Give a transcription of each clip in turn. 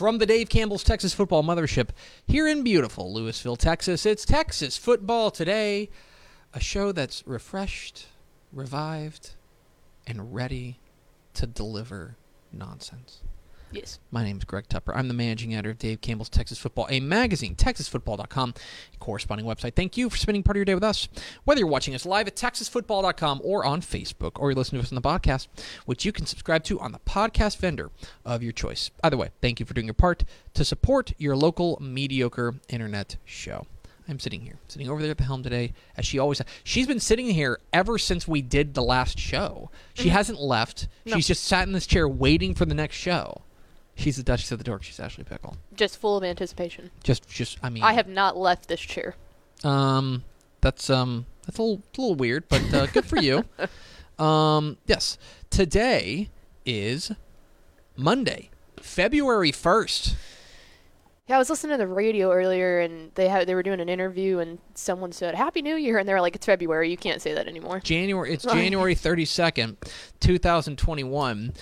From the Dave Campbell's Texas Football Mothership here in beautiful Lewisville, Texas, it's Texas Football Today, a show that's refreshed, revived, and ready to deliver nonsense. Yes. My name is Greg Tepper. I'm the managing editor of Dave Campbell's Texas Football, a magazine, texasfootball.com, a corresponding website. Thank you for spending part of your day with us. Whether you're watching us live at texasfootball.com or on Facebook, or you're listening to us on the podcast, which you can subscribe to on the podcast vendor of your choice. Either way, thank you for doing your part to support your local mediocre internet show. I'm sitting here, sitting over there at the helm today, as she always. She's been sitting here ever since we did the last show. She mm-hmm. hasn't left. No. She's just sat in this chair waiting for the next show. She's the Duchess of the Dork. She's Ashley Pickle. Just full of anticipation. Just, just. I mean, I have not left this chair. Um, that's um, that's a little, a little weird, but uh, good for you. Um, yes. Today is Monday, February first. Yeah, I was listening to the radio earlier, and they had they were doing an interview, and someone said "Happy New Year," and they were like, "It's February. You can't say that anymore." January. It's January thirty second, two thousand twenty one.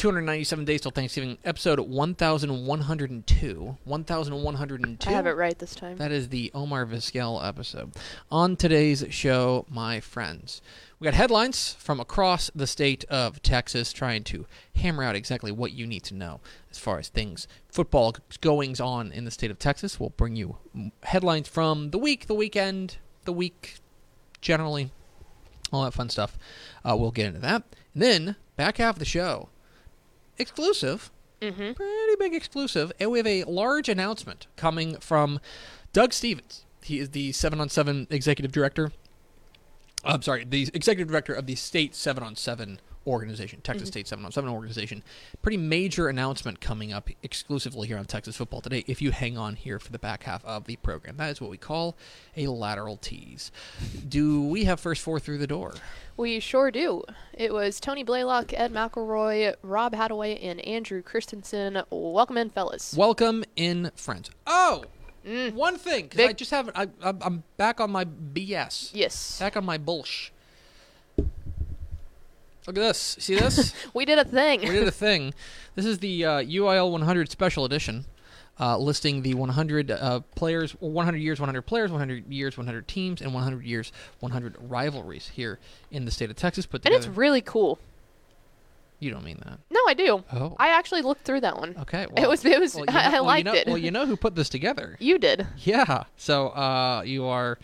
297 days till Thanksgiving. Episode 1102. 1102. I have it right this time. That is the Omar Vizquel episode. On today's show, my friends, we got headlines from across the state of Texas trying to hammer out exactly what you need to know as far as things, football goings on in the state of Texas. We'll bring you headlines from the week, the weekend, the week generally, all that fun stuff. Uh, we'll get into that. And then, back half of the show, exclusive mm-hmm. pretty big exclusive, and we have a large announcement coming from Doug Stevens. He is the seven on seven executive director. I'm sorry, the executive director of the state seven on seven organization, Texas State seven on seven organization. Pretty major announcement coming up exclusively here on Texas Football today. If you hang on here for the back half of the program, that is what we call a lateral tease. Do we have first four through the door? We sure do. It was Tony Blaylock, Ed McElroy, Rob Hadaway, and Andrew Christensen. Welcome in, fellas. Welcome in, friends. Oh, Mm. one thing, 'cause I just haven't. I, I'm I'm back on my BS. Yes, Back on my bullsh. Look at this. See this? we did a thing. we did a thing. This is the uh, UIL 100 Special Edition, uh, listing the 100 uh, players, 100 years, 100 players, 100 years, 100 teams, and 100 years, 100 rivalries here in the state of Texas. Put and it's really cool. you don't mean that. No, I do. Oh. I actually looked through that one. Okay. it was. It was. well, you I, know- I well, you liked know- it. Well, you know who put this together. You did. Yeah. So uh, you are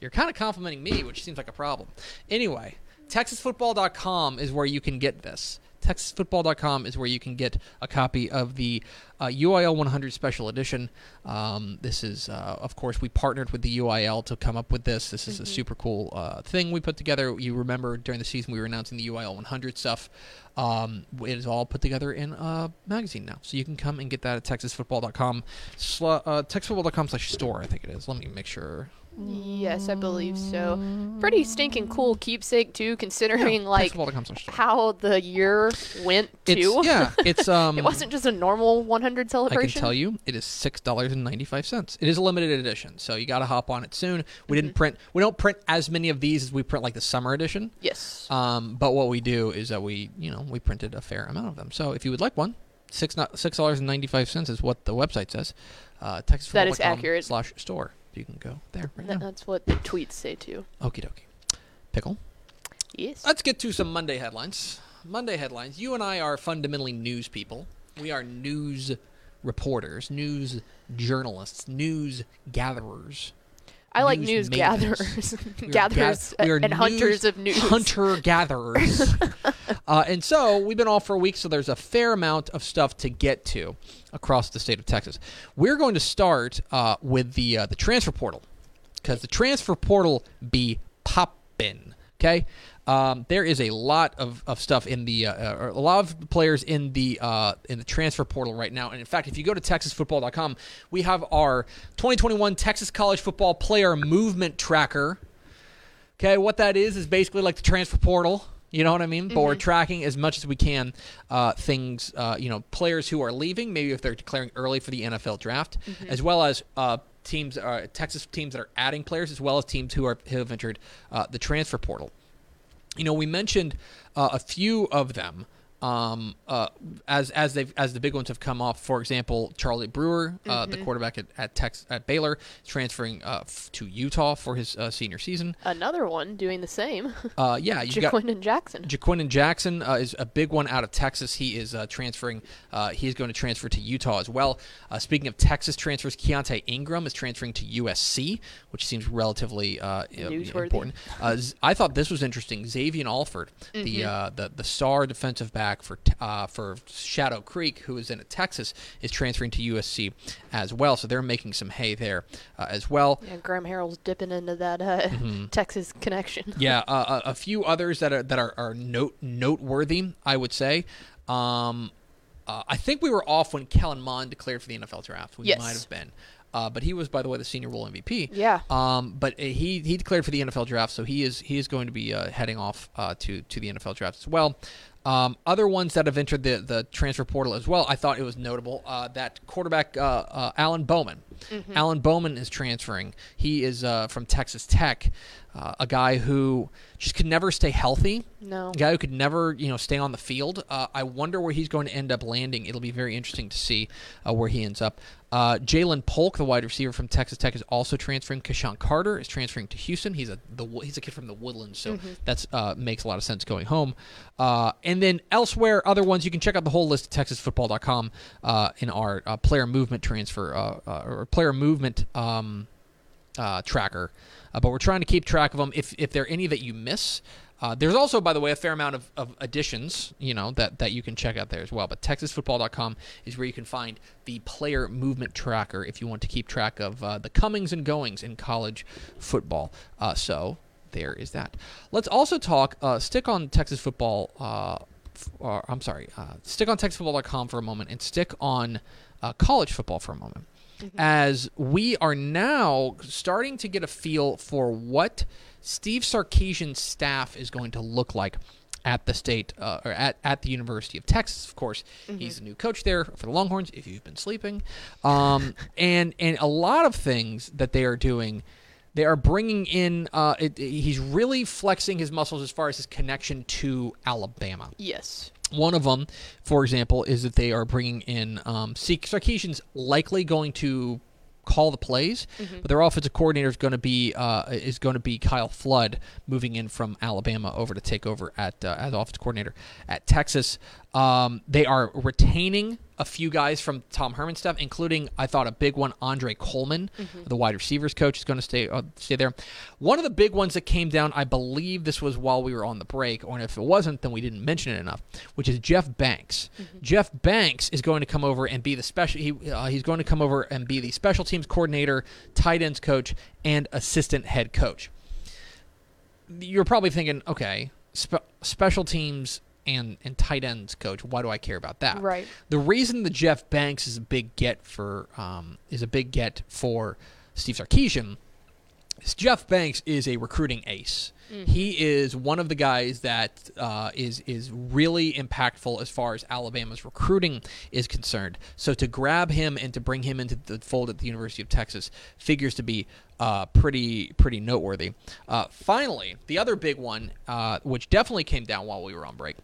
you're kind of complimenting me, which seems like a problem. Anyway, TexasFootball.com is where you can get this. TexasFootball.com is where you can get a copy of the uh, UIL 100 Special Edition. Um, this is, uh, of course, we partnered with the UIL to come up with this. This is a super cool uh, thing we put together. You remember during the season we were announcing the UIL 100 stuff. Um, it is all put together in a magazine now, so you can come and get that at TexasFootball.com. Sl- uh, TexasFootball.com slash store, I think it is. Let me make sure. Yes, I believe so. Pretty stinking cool keepsake too, considering like how the year went It's, too. yeah, it's um. it wasn't just a normal 100 celebration. I celebration. can tell you, it is six dollars and ninety five cents. It is a limited edition, so you got to hop on it soon. We didn't print. We don't print as many of these as we print like the summer edition. Yes. Um, but what we do is that we, you know, we printed a fair amount of them. So if you would like one, Six not six dollars and ninety five cents is what the website says. Uh, Texas That is accurate. Slash store. You can go there right Th- now. That's what the tweets say too. Okie dokie. Pickle. Yes. Let's get to some Monday headlines. Monday headlines. You and I are fundamentally news people. We are news reporters, news journalists, news gatherers. I like news news gatherers, We gatherers are and hunters of news. Hunter gatherers. uh, and so we've been off for a week, so there's a fair amount of stuff to get to across the state of Texas. We're going to start uh, with the uh, the transfer portal because the transfer portal be poppin'. Okay. Um, there is a lot of, of stuff in the uh, uh, a lot of players in the uh, in the transfer portal right now, and in fact, if you go to TexasFootball.com, we have our 2021 Texas College Football Player Movement Tracker. Okay, what that is is basically like the transfer portal. You know what I mean? But we're tracking as much as we can uh, things, uh, you know, players who are leaving, maybe if they're declaring early for the NFL draft, as well as uh, teams, uh, Texas teams that are adding players, as well as teams who are who have entered uh, the transfer portal. You know, we mentioned uh, a few of them um, uh, as as they as the big ones have come off. For example, Charlie Brewer, uh, the quarterback at at, Tex, at Baylor, transferring uh, f- to Utah for his uh, senior season. Another one doing the same. Uh, yeah, you got Ja'Quinden Jackson. Ja'Quinden Jackson uh, is a big one out of Texas. He is uh, transferring. Uh, he is going to transfer to Utah as well. Uh, speaking of Texas transfers, Keontae Ingram is transferring to USC, which seems relatively uh, important. Uh, I thought this was interesting. Xavion Alford, the uh, the the star defensive back for uh, for Shadow Creek, who is in Texas, is transferring to USC as well. So they're making some hay there uh, as well. Yeah, Graham Harrell's dipping into that uh, Mm-hmm. Texas connection. yeah, uh, a, a few others that are that are, are note noteworthy, I would say. Um, uh, I think we were off when Kellen Mond declared for the NFL draft. We Yes. might have been. Uh, but he was, by the way, the Senior Bowl MVP. Yeah. Um, but uh, he he declared for the NFL draft, so he is he is going to be uh, heading off uh, to to the NFL draft as well. Um, other ones that have entered the the transfer portal as well. I thought it was notable uh, that quarterback uh, uh, Alan Bowman. Alan Bowman is transferring. He is uh, from Texas Tech, uh, a guy who just could never stay healthy. No. A guy who could never, you know, stay on the field. Uh, I wonder where he's going to end up landing. It'll be very interesting to see uh, where he ends up. Uh, Jalen Polk, the wide receiver from Texas Tech, is also transferring. KeSean Carter is transferring to Houston. He's a the he's a kid from the Woodlands, so that's uh, makes a lot of sense going home. Uh, and then elsewhere, other ones you can check out the whole list at TexasFootball.com uh, in our uh, player movement transfer uh, uh, or player movement. Um, uh, tracker, but we're trying to keep track of them. If if there are any that you miss, uh, there's also, by the way, a fair amount of, of additions, you know, that, that you can check out there as well. But TexasFootball.com is where you can find the player movement tracker if you want to keep track of uh, the comings and goings in college football. Uh, so there is that. Let's also talk. Uh, stick on Texas football. Uh, f- or, I'm sorry. Uh, stick on TexasFootball.com for a moment and stick on uh, college football for a moment as we are now starting to get a feel for what Steve Sarkisian's staff is going to look like at the state uh, or at, at the University of Texas. Of course, he's the new coach there for the Longhorns. If you've been sleeping, um, and and a lot of things that they are doing. They are bringing in. Uh, it, he's really flexing his muscles as far as his connection to Alabama. Yes. One of them, for example, is that they are bringing in um, Sark- Sarkisian's likely going to call the plays, but their offensive coordinator is going to be uh, is going to be Kyle Flood, moving in from Alabama over to take over at uh, as offensive coordinator at Texas. Um, they are retaining a few guys from Tom Herman's staff, including I thought a big one, Andre Coleman, the wide receivers coach, is going to stay uh, stay there. One of the big ones that came down, I believe this was while we were on the break, or if it wasn't, then we didn't mention it enough, which is Jeff Banks. Jeff Banks is going to come over and be the special. He, uh, he's going to come over and be the special teams coordinator, tight ends coach, and assistant head coach. You're probably thinking, okay, spe- special teams and and tight ends coach. Why do I care about that? Right. The reason the Jeff Banks is a big get for um, is a big get for Steve Sarkisian is Jeff Banks is a recruiting ace. He is one of the guys that uh, is is really impactful as far as Alabama's recruiting is concerned. So to grab him and to bring him into the fold at the University of Texas figures to be uh, pretty pretty noteworthy. Uh, finally, the other big one, uh, which definitely came down while we were on break,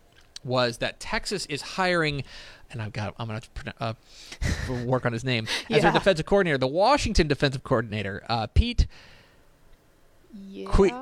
was that Texas is hiring, and I've got I'm going to uh, work on his name as their defensive coordinator, the Washington defensive coordinator, uh, Pete Yeah. Qui-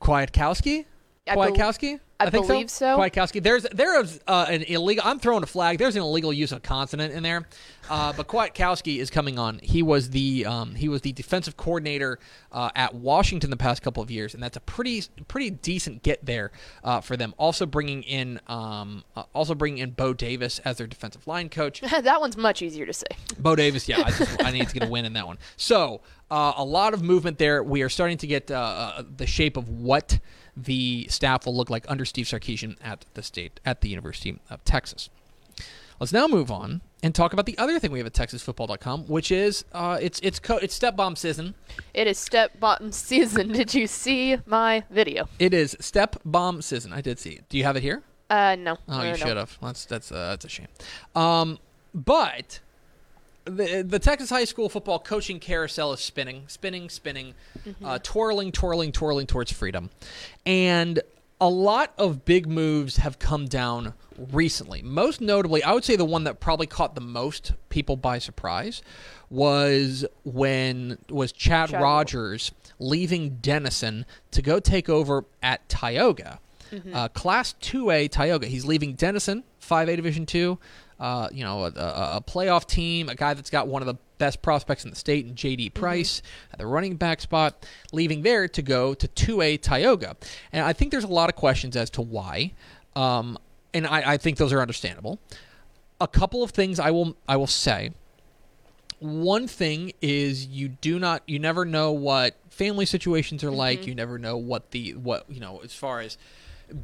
Kwiatkowski. I bel- Kwiatkowski. I think believe so. Kwiatkowski. There's there is uh, an illegal. I'm throwing a flag. There's an illegal use of consonant in there, uh, but Kwiatkowski is coming on. He was the um, he was the defensive coordinator uh, at Washington the past couple of years, and that's a pretty pretty decent get there uh, for them. Also bringing in um, uh, also bringing in Bo Davis as their defensive line coach. that one's much easier to say. Bo Davis, yeah, I, just, I need to get a win in that one. So uh, a lot of movement there. We are starting to get the shape of what the staff will look like under Steve Sarkisian at the state at the University of Texas. Let's now move on and talk about the other thing we have at TexasFootball.com, which is uh, it's it's co- it's step bomb season. It is step bottom season. Did you see my video? It is step bomb season. I did see it. Do you have it here? Uh, no. Oh, you should have. That's that's uh, that's a shame. Um, but the the Texas high school football coaching carousel is spinning, spinning, spinning, uh, twirling, twirling, twirling towards freedom, and a lot of big moves have come down recently. Most notably, I would say the one that probably caught the most people by surprise was when was Chad, Chad Rogers leaving Denison to go take over at Tioga. Uh, class 2A Tioga. He's leaving Denison, 5A Division 2. Uh, you know, a, a, a playoff team, a guy that's got one of the best prospects in the state, in J.D. Price, at the running back spot, leaving there to go to 2A Tioga. And I think there's a lot of questions as to why. Um, and I, I think those are understandable. A couple of things I will I will say one thing is you do not you never know what family situations are like you never know what the what you know as far as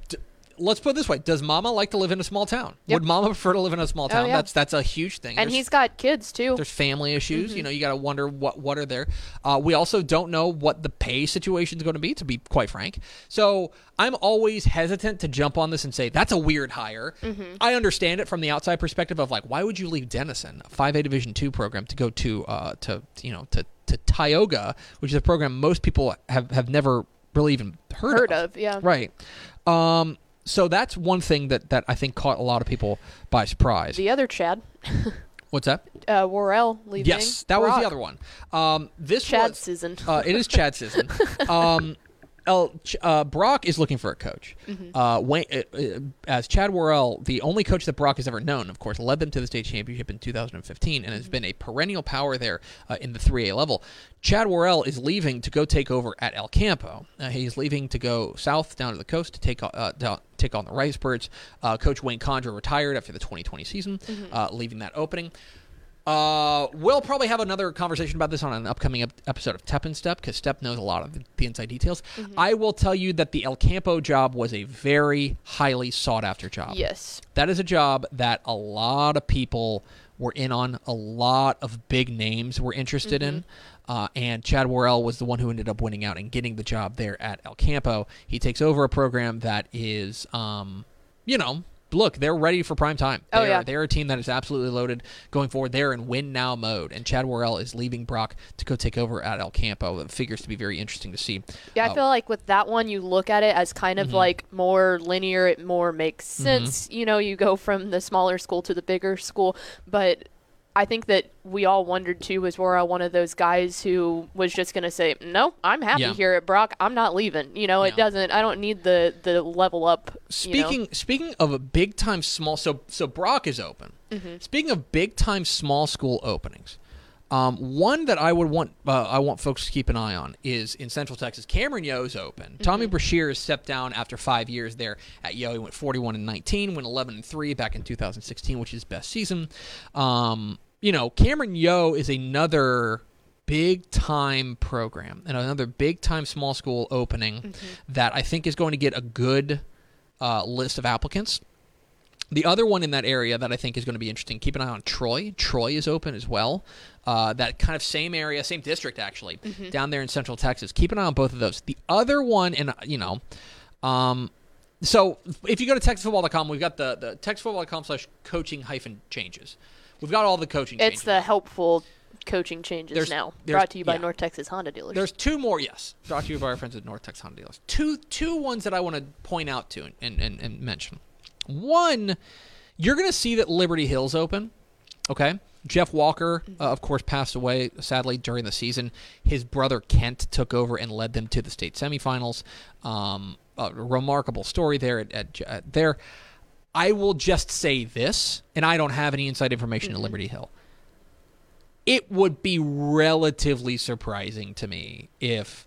d- let's put it this way does mama like to live in a small town Yep. would mama prefer to live in a small town yeah. that's that's a huge thing And There's- he's got kids too. there's family issues. Mm-hmm. You know, you got to wonder what what are there. Uh, we also don't know what the pay situation is going to be, to be quite frank. So I'm always hesitant to jump on this and say that's a weird hire. Mm-hmm. I understand it from the outside perspective of like, why would you leave Denison, a 5A Division two program, to go to uh, to you know to to Tioga, which is a program most people have have never really even heard, Heard of, yeah. Right. Um, so that's one thing that, that I think caught a lot of people by surprise. The other Chad, What's that? uh, Worrell leaving. Yes, that was the other one. Um, this Chad was, season. uh, it is Chad season. Um, El, uh, Brock is looking for a coach. Mm-hmm. Uh, Wayne, uh, uh, as Chad Worrell, the only coach that Brock has ever known, of course, led them to the state championship in 2015 and has Mm-hmm. been a perennial power there uh, in the 3A level. Chad Worrell is leaving to go take over at El Campo. Uh, he's leaving to go south down to the coast to take uh, down, take on the Rice Birds. Uh, coach Wayne Condra retired after the 2020 season, Mm-hmm. uh, leaving that opening. Uh, we'll probably have another conversation about this on an upcoming ep- episode of Tep and Step because Step knows a lot of the, the inside details. Mm-hmm. I will tell you that the El Campo job was a very highly sought after job. yes. That is a job that a lot of people were in on. A lot of big names were interested in. Uh, and Chad Worrell was the one who ended up winning out and getting the job there at El Campo. He takes over a program that is, um, you know, look, they're ready for prime time. Oh, They're, yeah. they're a team that is absolutely loaded going forward. They're in win now mode. And Chad Worrell is leaving Brock to go take over at El Campo. It figures to be very interesting to see. Yeah, Uh, I feel like with that one, you look at it as kind of Mm-hmm. like more linear. It more makes sense. You know, you go from the smaller school to the bigger school. But I think that we all wondered too was Worrell one of those guys who was just going to say, "No, I'm happy Yeah. here at Brock. I'm not leaving." You know, it doesn't. I don't need the the level up. you know? Speaking speaking of a big time small so so Brock is open. Mm-hmm. Speaking of big time small school openings, um, one that I would want uh, I want folks to keep an eye on is in Central Texas. Cameron Yoe's open. Tommy Mm-hmm. Brashear has stepped down after five years there at Yoe. He went 41 and 19, went 11 and three back in 2016, which is his best season. Um, you know, Cameron Yoe is another big time program and another big time small school opening that I think is going to get a good uh, list of applicants. The other one in that area that I think is going to be interesting, keep an eye on Troy. Troy is open as well. Uh, that kind of same area, same district actually, down there in Central Texas. Keep an eye on both of those. The other one, and you know, um, so if you go to TexasFootball.com, we've got the the TexasFootball.com slash coaching hyphen changes. We've got all the coaching. it's changes. the helpful coaching changes There's- now. there's- Brought to you by yeah. North Texas Honda dealers. There's two more, yes. Brought to you by our friends at North Texas Honda Dealers. Two two ones that I want to point out to and, and, and mention. One, you're going to see that Liberty Hill's open. Okay. Jeff Walker, uh, of course, passed away sadly during the season. His brother Kent took over and led them to the state semifinals. Um, a remarkable story there. At, at, at there, I will just say this, and I don't have any inside information mm-hmm. at Liberty Hill. It would be relatively surprising to me if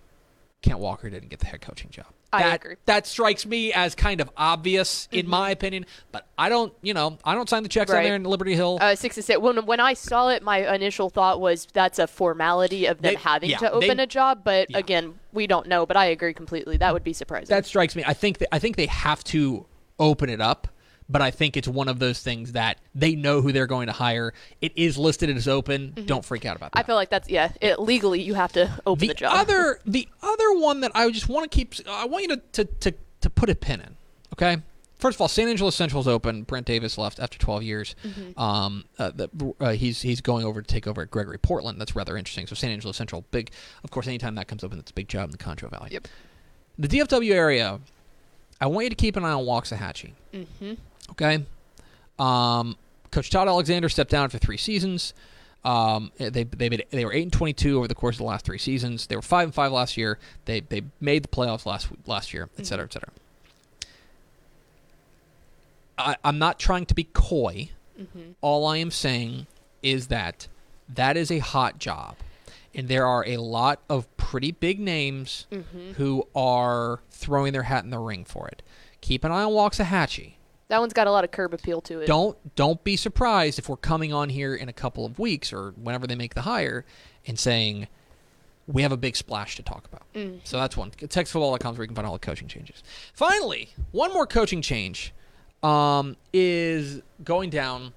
Kent Walker didn't get the head coaching job. I that, agree. That strikes me as kind of obvious in mm-hmm. my opinion, but I don't, you know, I don't sign the checks right. on there in Liberty Hill. Uh, six to six. When when I saw it, my initial thought was that's a formality of them they, having yeah, to open they, a job. But yeah. again, we don't know. But I agree completely. That would be surprising. That strikes me. I think that, I think they have to open it up but I think it's one of those things that they know who they're going to hire. It is listed as open. Mm-hmm. Don't freak out about that. I feel like that's yeah. It, legally, you have to open the, the job. Other the other one that I just want to keep. I want you to to to, to put a pin in. Okay. First of all, San Angelo Central's open. Brent Davis left after 12 years. Mm-hmm. Um, uh, the, uh, he's he's going over to take over at Gregory Portland. That's rather interesting. So San Angelo Central, big. Of course, anytime that comes open, it's a big job in the Concho Valley. Yep. The DFW area, I want you to keep an eye on Waxahachie. Mm-hmm. Okay. Um, Coach Todd Alexander stepped down for three seasons. Um, they they made, they were eight and twenty two over the course of the last three seasons. They were five and five last year. They they made the playoffs last last year, et cetera, et cetera. I, am not trying to be coy. Mm-hmm. All I am saying is that that is a hot job, and there are a lot of pretty big names mm-hmm. who are throwing their hat in the ring for it. Keep an eye on Waxahachie. That one's got a lot of curb appeal to it. Don't don't be surprised if we're coming on here in a couple of weeks or whenever they make the hire and saying we have a big splash to talk about. Mm. So that's one. TexasFootball.com is where you can find all the coaching changes. Finally, one more coaching change um, is going down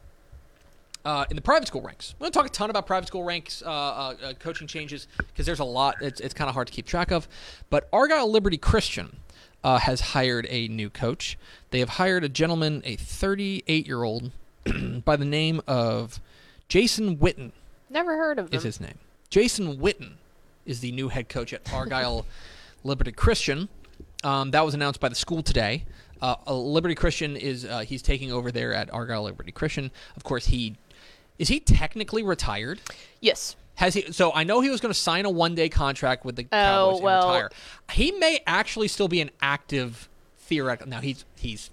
uh, in the private school ranks. We're going to talk a ton about private school ranks, uh, uh, uh coaching changes, because there's a lot. It's, it's kind of hard to keep track of. But Argyle Liberty Christian uh, has hired a new coach. They have hired a gentleman, a 38 year old, by the name of Jason Witten. Never heard of him. Is his name. Jason Witten is the new head coach at Argyle Liberty Christian. Um, that was announced by the school today. Uh, Liberty Christian is uh, he's taking over there at Argyle Liberty Christian. Of course, he is he technically retired. Yes. Has he? So I know he was going to sign a one-day contract with the oh, Cowboys well, and retire. He may actually still be an active theoretical. Now he's he's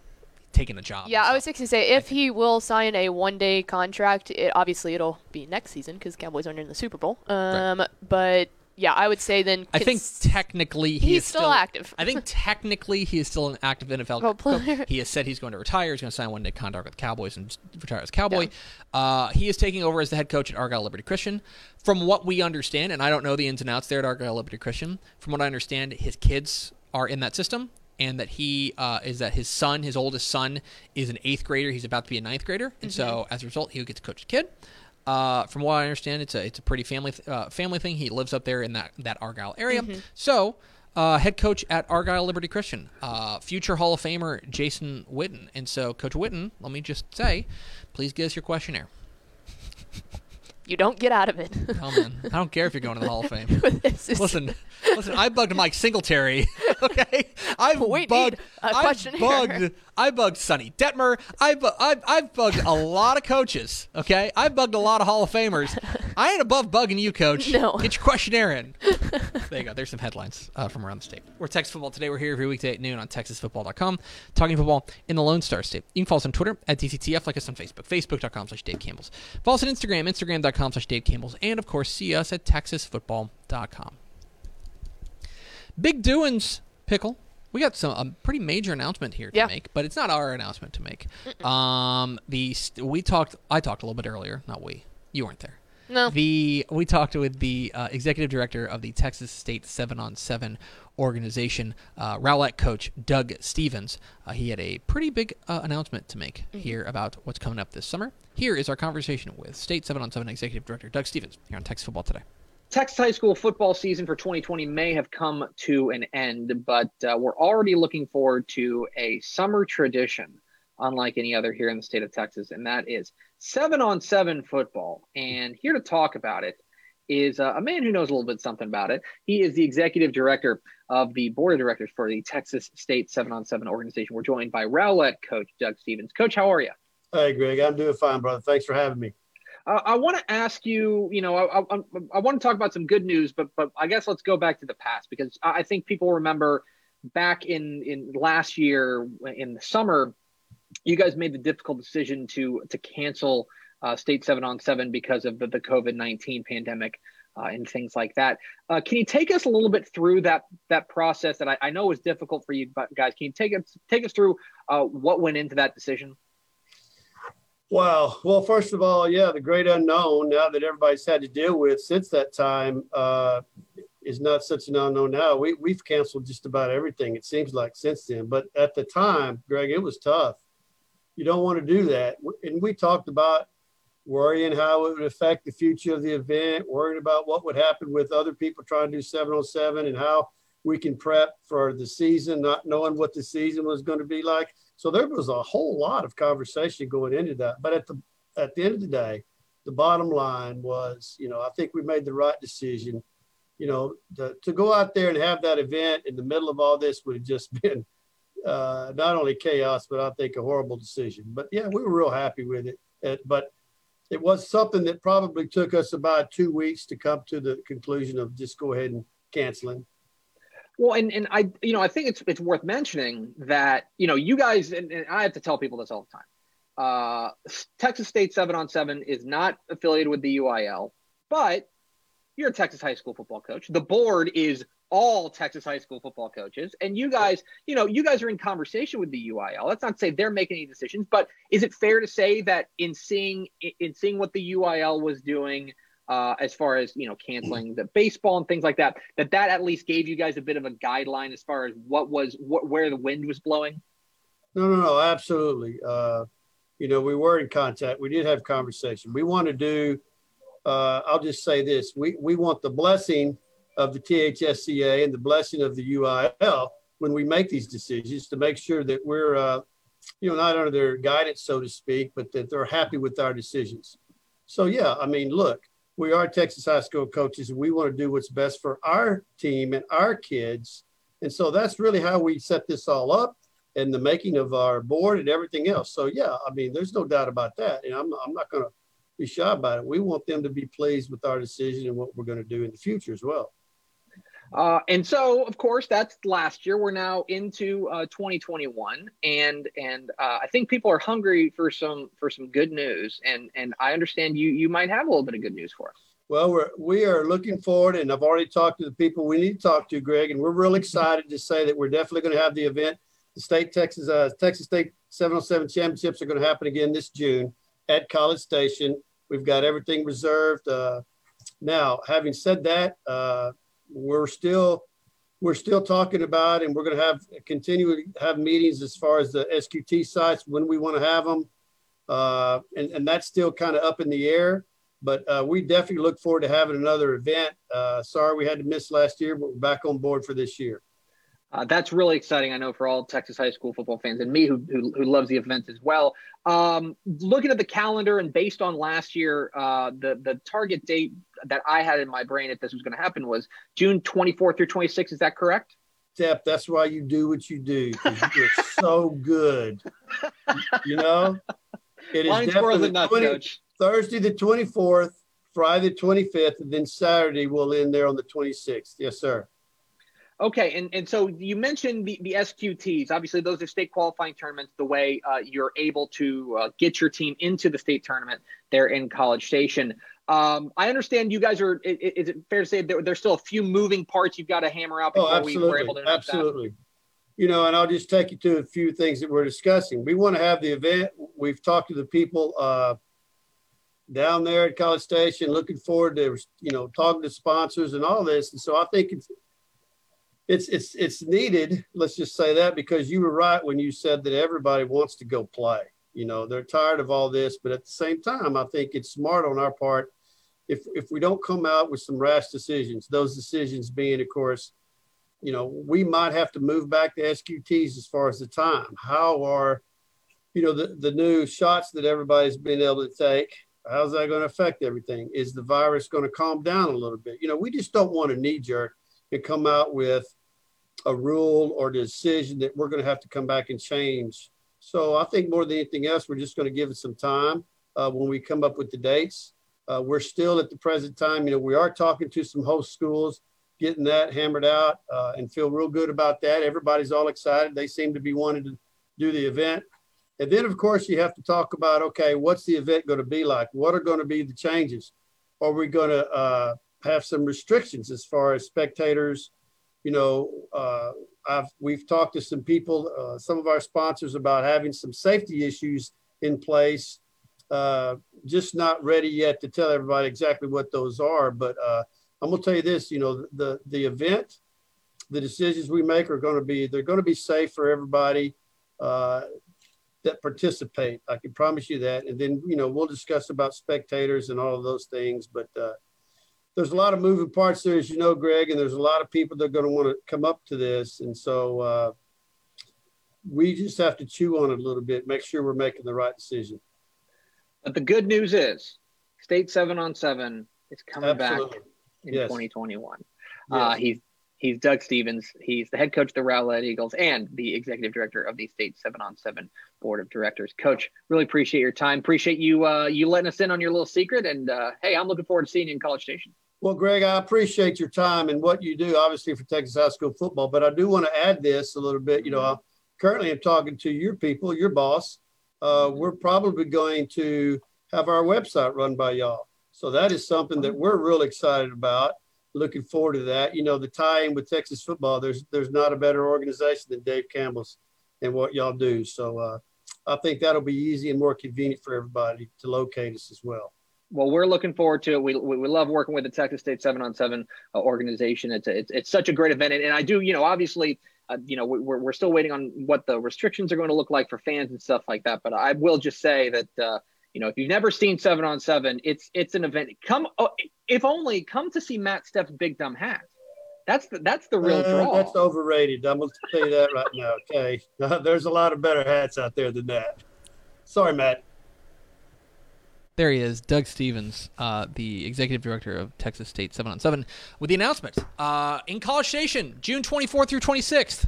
taking a job. Yeah, I was going to say if he will sign a one-day contract, it obviously it'll be next season because Cowboys aren't in the Super Bowl. Um, right. but yeah, I would say then. I think technically he he's still, still, active. I think technically he is still an active NFL player. He has said he's going to retire. He's going to sign one day contract with the Cowboys and retire as Cowboy. Yeah. Uh, he is taking over as the head coach at Argyle Liberty Christian. From what we understand, and I don't know the ins and outs there at Argyle Liberty Christian. From what I understand, his kids are in that system. And that he uh, is that his son, his oldest son, is an eighth grader. He's about to be a ninth grader, and mm-hmm. so as a result, he will get to coach a kid. Uh, from what I understand, it's a it's a pretty family th- uh, family thing. He lives up there in that that Argyle area. Mm-hmm. So, uh, head coach at Argyle Liberty Christian, uh, future Hall of Famer Jason Witten. And so, Coach Witten, let me just say, please give us your questionnaire. You don't get out of it. oh man, I don't care if you're going to the Hall of Fame. listen, listen. I bugged Mike Singletary. Okay, I've we bugged. I've bugged. I bugged Sonny Detmer. I bu- I've, I've bugged a lot of coaches. Okay, I've bugged a lot of Hall of Famers. I ain't above bugging you, Coach. No. Get your questionnaire in. there you go. There's some headlines uh, from around the state. We're Texas Football today. We're here every weekday at noon on TexasFootball.com, talking football in the Lone Star State. You can follow us on Twitter at DCTF, like us on Facebook, Facebook.com slash Dave Campbell's. Follow us on Instagram, Instagram.com slash Dave Campbell's, and of course, see us at TexasFootball.com. Big doings, Pickle. We got some a pretty major announcement here to yeah. make, but it's not our announcement to make. Um, the we talked. I talked a little bit earlier. Not we. You weren't there. No. The we talked with the uh, executive director of the Texas State Seven on Seven organization, uh, Rowlett coach Doug Stevens. Uh, he had a pretty big uh, announcement to make mm-hmm. here about what's coming up this summer. Here is our conversation with State Seven on Seven executive director Doug Stevens here on Texas Football Today. Texas high school football season for 2020 may have come to an end, but uh, we're already looking forward to a summer tradition unlike any other here in the state of Texas, and that is seven on seven football. And here to talk about it is uh, a man who knows a little bit something about it. He is the executive director of the board of directors for the Texas State Seven on Seven organization. We're joined by Rowlett coach Doug Stevens. Coach, how are you? Hey, Greg. I'm doing fine, brother. Thanks for having me. Uh, I want to ask you, you know, I, I, I, want to talk about some good news, but but I guess let's go back to the past because I think people remember back in in last year in the summer, you guys made the difficult decision to to cancel uh, State Seven on Seven because of the, the COVID nineteen pandemic. Uh, and things like that. Uh, can you take us a little bit through that that process that I, I know was difficult for you but guys? Can you take us take us through uh, what went into that decision? Wow. Well, first of all, yeah, the great unknown now that everybody's had to deal with since that time uh, is not such an unknown now. We, we've canceled just about everything, it seems like, since then. But at the time, Greg, it was tough. You don't want to do that. And we talked about worrying how it would affect the future of the event, worrying about what would happen with other people trying to do 707 and how we can prep for the season, not knowing what the season was going to be like. So there was a whole lot of conversation going into that. But at the at the end of the day, the bottom line was, you know, I think we made the right decision. You know, to, to go out there and have that event in the middle of all this would have just been uh, not only chaos, but I think a horrible decision. But yeah, we were real happy with it. it. But it was something that probably took us about two weeks to come to the conclusion of just go ahead and canceling. Well, and, and I, you know, I think it's it's worth mentioning that you know you guys, and, and I have to tell people this all the time. Uh, Texas State seven on seven is not affiliated with the UIL, but you're a Texas high school football coach. The board is all Texas high school football coaches, and you guys, you know, you guys are in conversation with the UIL. Let's not say they're making any decisions, but is it fair to say that in seeing in seeing what the UIL was doing? Uh, as far as you know canceling the baseball and things like that that that at least gave you guys a bit of a guideline as far as what was what where the wind was blowing? No no no absolutely. Uh, you know we were in contact. We did have conversation. We want to do uh, i'll just say this. We we want the blessing of the thsca and the blessing of the uil when we make these decisions to make sure that we're uh, you know not under their guidance so to speak but that they're happy with our decisions. So yeah i mean look we are Texas high school coaches and we want to do what's best for our team and our kids. And so that's really how we set this all up and the making of our board and everything else. So yeah, I mean, there's no doubt about that. And I'm, I'm not going to be shy about it. We want them to be pleased with our decision and what we're going to do in the future as well. Uh, and so, of course, that's last year. We're now into uh, 2021, and and uh, I think people are hungry for some for some good news. And and I understand you you might have a little bit of good news for us. Well, we're we are looking forward, and I've already talked to the people we need to talk to, Greg, and we're real excited to say that we're definitely going to have the event. The state Texas uh, Texas State 707 championships are going to happen again this June at College Station. We've got everything reserved. Uh, now, having said that we're still we're still talking about and we're going to have continue to have meetings as far as the sqt sites when we want to have them uh, and, and that's still kind of up in the air but uh, we definitely look forward to having another event. Uh, sorry we had to miss last year but we're back on board for this year uh, that's really exciting, I know, for all Texas high school football fans and me who, who, who loves the event as well. Um, looking at the calendar and based on last year, uh, the, the target date that I had in my brain if this was going to happen was June 24th through 26th. Is that correct? Step, that's why you do what you do. You're so good. You know, it is Line's definitely nuts, 20, Coach. Thursday the 24th, Friday the 25th, and then Saturday we'll end there on the 26th. Yes, sir. Okay, and, and so you mentioned the, the SQTs. Obviously, those are state qualifying tournaments. The way uh, you're able to uh, get your team into the state tournament there in College Station. Um, I understand you guys are. Is, is it fair to say there, there's still a few moving parts you've got to hammer out before oh, we were able to? Absolutely. That? You know, and I'll just take you to a few things that we're discussing. We want to have the event. We've talked to the people uh, down there at College Station, looking forward to you know talking to sponsors and all this. And so I think it's it's it's needed. Let's just say that because you were right when you said that everybody wants to go play. You know, they're tired of all this, but at the same time, I think it's smart on our part if if we don't come out with some rash decisions. Those decisions being, of course, you know, we might have to move back to SQTs as far as the time. How are you know the, the new shots that everybody's been able to take How's that going to affect everything? Is the virus going to calm down a little bit? You know, we just don't want a knee jerk and come out with a rule or decision that we're going to have to come back and change. So I think more than anything else, we're just going to give it some time uh, when we come up with the dates. Uh, we're still at the present time, you know, we are talking to some host schools, getting that hammered out uh, and feel real good about that. Everybody's all excited. They seem to be wanting to do the event. And then, of course, you have to talk about okay, what's the event going to be like? What are going to be the changes? Are we going to uh, have some restrictions as far as spectators? You know, uh, I've we've talked to some people, uh, some of our sponsors, about having some safety issues in place. Uh, just not ready yet to tell everybody exactly what those are, but uh, I'm to tell you this. You know, the the event, the decisions we make are going to be they're going to be safe for everybody uh, that participate. I can promise you that. And then, you know, we'll discuss about spectators and all of those things. But uh, there's a lot of moving parts there, as you know, Greg, and there's a lot of people that are going to want to come up to this. And so uh, we just have to chew on it a little bit, make sure we're making the right decision. But the good news is State 7 on 7 is coming Absolutely. back in Yes. 2021. Yes. Uh, he's he's Doug Stevens. He's the head coach of the Rowlett Eagles and the executive director of the State Seven on Seven Board of Directors. Coach, really appreciate your time. Appreciate you uh, you letting us in on your little secret. And uh, hey, I'm looking forward to seeing you in College Station. Well, Greg, I appreciate your time and what you do, obviously, for Texas high school football. But I do want to add this a little bit. You know, I currently am talking to your people, your boss. Uh, we're probably going to have our website run by y'all. So that is something that we're real excited about. Looking forward to that. You know, the tie-in with Texas football. There's there's not a better organization than Dave Campbell's and what y'all do. So uh, I think that'll be easy and more convenient for everybody to locate us as well. Well, we're looking forward to it. We, we, we love working with the Texas State Seven on Seven uh, organization. It's, a, it's it's such a great event, and, and I do, you know, obviously, uh, you know, we're we're still waiting on what the restrictions are going to look like for fans and stuff like that. But I will just say that, uh, you know, if you've never seen Seven on Seven, it's it's an event. Come, oh, if only come to see Matt Stepp's Big Dumb Hat. That's the that's the real Uh, draw. That's overrated. I'm going to tell you that right now. Okay. there's a lot of better hats out there than that. Sorry, Matt. There he is, Doug Stevens, uh, the executive director of Texas State 7 on 7, with the announcement. Uh, in College Station, June 24th through 26th,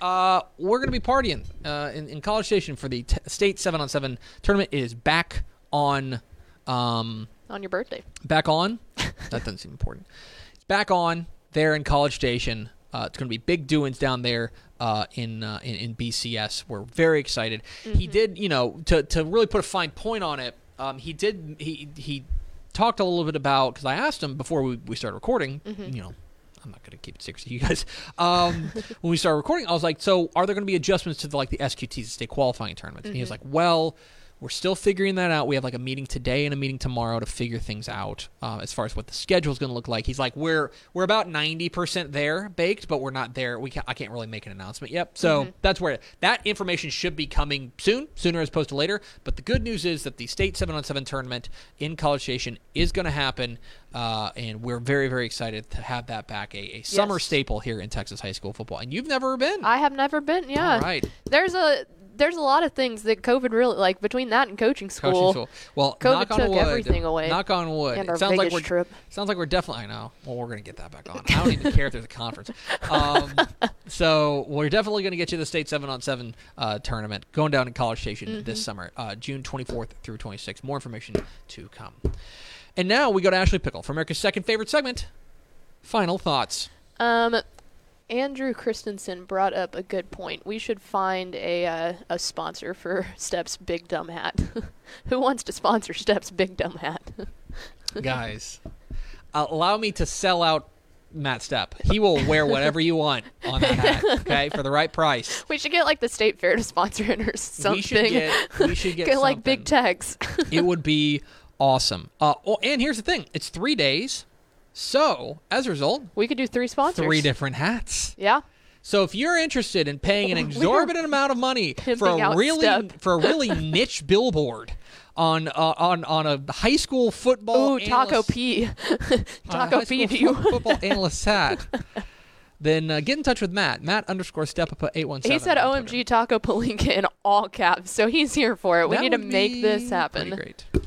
uh, we're going to be partying uh, in, in College Station for the t- State 7 on 7 tournament. It is back on. Um, on your birthday. back on. that doesn't seem important. It's back on there in College Station. Uh, it's going to be big doings down there uh, in, uh, in in BCS. We're very excited. He did, you know, to to really put a fine point on it. Um, he did. He he talked a little bit about because I asked him before we, we started recording. You know, I'm not going to keep it secret to you guys. Um, when we started recording, I was like, "So, are there going to be adjustments to the, like the SQTs, the state qualifying tournaments?" And he was like, "Well, we're still figuring that out. We have like a meeting today and a meeting tomorrow to figure things out uh, as far as what the schedule is going to look like." He's like, "We're we're about 90% there baked, but we're not there. We can't, I can't really make an announcement yet." So that's where that information should be coming soon, sooner as opposed to later. But the good news is that the state seven on seven tournament in College Station is going to happen. Uh, and we're very, very excited to have that back, a, a summer Yes. staple here in Texas high school football. And you've never been. I have never been. Yeah. All right. There's a there's a lot of things that COVID really like between that and coaching school. Coaching school. Well, COVID knock on took wood. everything away. Knock on wood. And it our sounds like we're trip. sounds like we're definitely. I know. Well, we're gonna get that back on. I don't even care if there's a conference. Um, so we're definitely gonna get you the state seven on seven uh, tournament going down in College Station Mm-hmm. this summer, uh, June 24th through 26th. More information to come. And now we go to Ashley Pickle for America's second favorite segment. Final thoughts. Um, Andrew Christensen brought up a good point. We should find a uh, a sponsor for Steps Big Dumb Hat. Who wants to sponsor Steps Big Dumb Hat? guys, allow me to sell out Matt Stepp. He will wear whatever you want on that hat, okay, for the right price. we should get like the state fair to sponsor it or something. We should get. We should get, Get, like big tags. it would be awesome. Uh, oh, and here's the thing: it's three days, so as a result, we could do three sponsors. three different hats. Yeah. So if you're interested in paying an exorbitant amount of money for a really Stepp. for a really niche billboard on uh, on on a high school football Ooh, Taco P. Taco P. Do you? football analyst hat, then uh, get in touch with Matt. Matt underscore step up eight one seven. He said OMG Taco Palenque in all caps, so he's here for it. We That need to make this happen. Pretty great.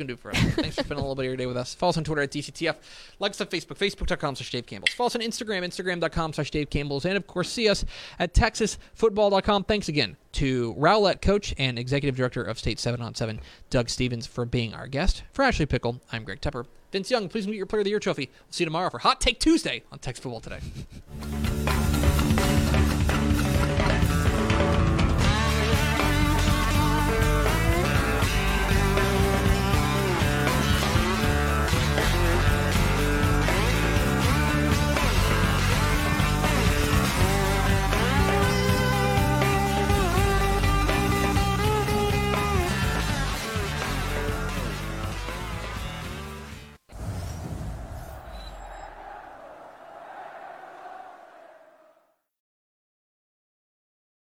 Going to do for us. Thanks for spending a little bit of your day with us. Follow us on Twitter at DCTF. Like us on Facebook, facebook.com slash Dave Campbell's. Follow us on Instagram, instagram.com slash Dave Campbell's. And, of course, see us at texasfootball.com. Thanks again to Rowlett coach and executive director of State 7 on 7, Doug Stevens, for being our guest. For Ashley Pickle, I'm Greg Tepper. Vince Young, please meet your Player of the Year trophy. We'll see you tomorrow for Hot Take Tuesday on Texas Football Today.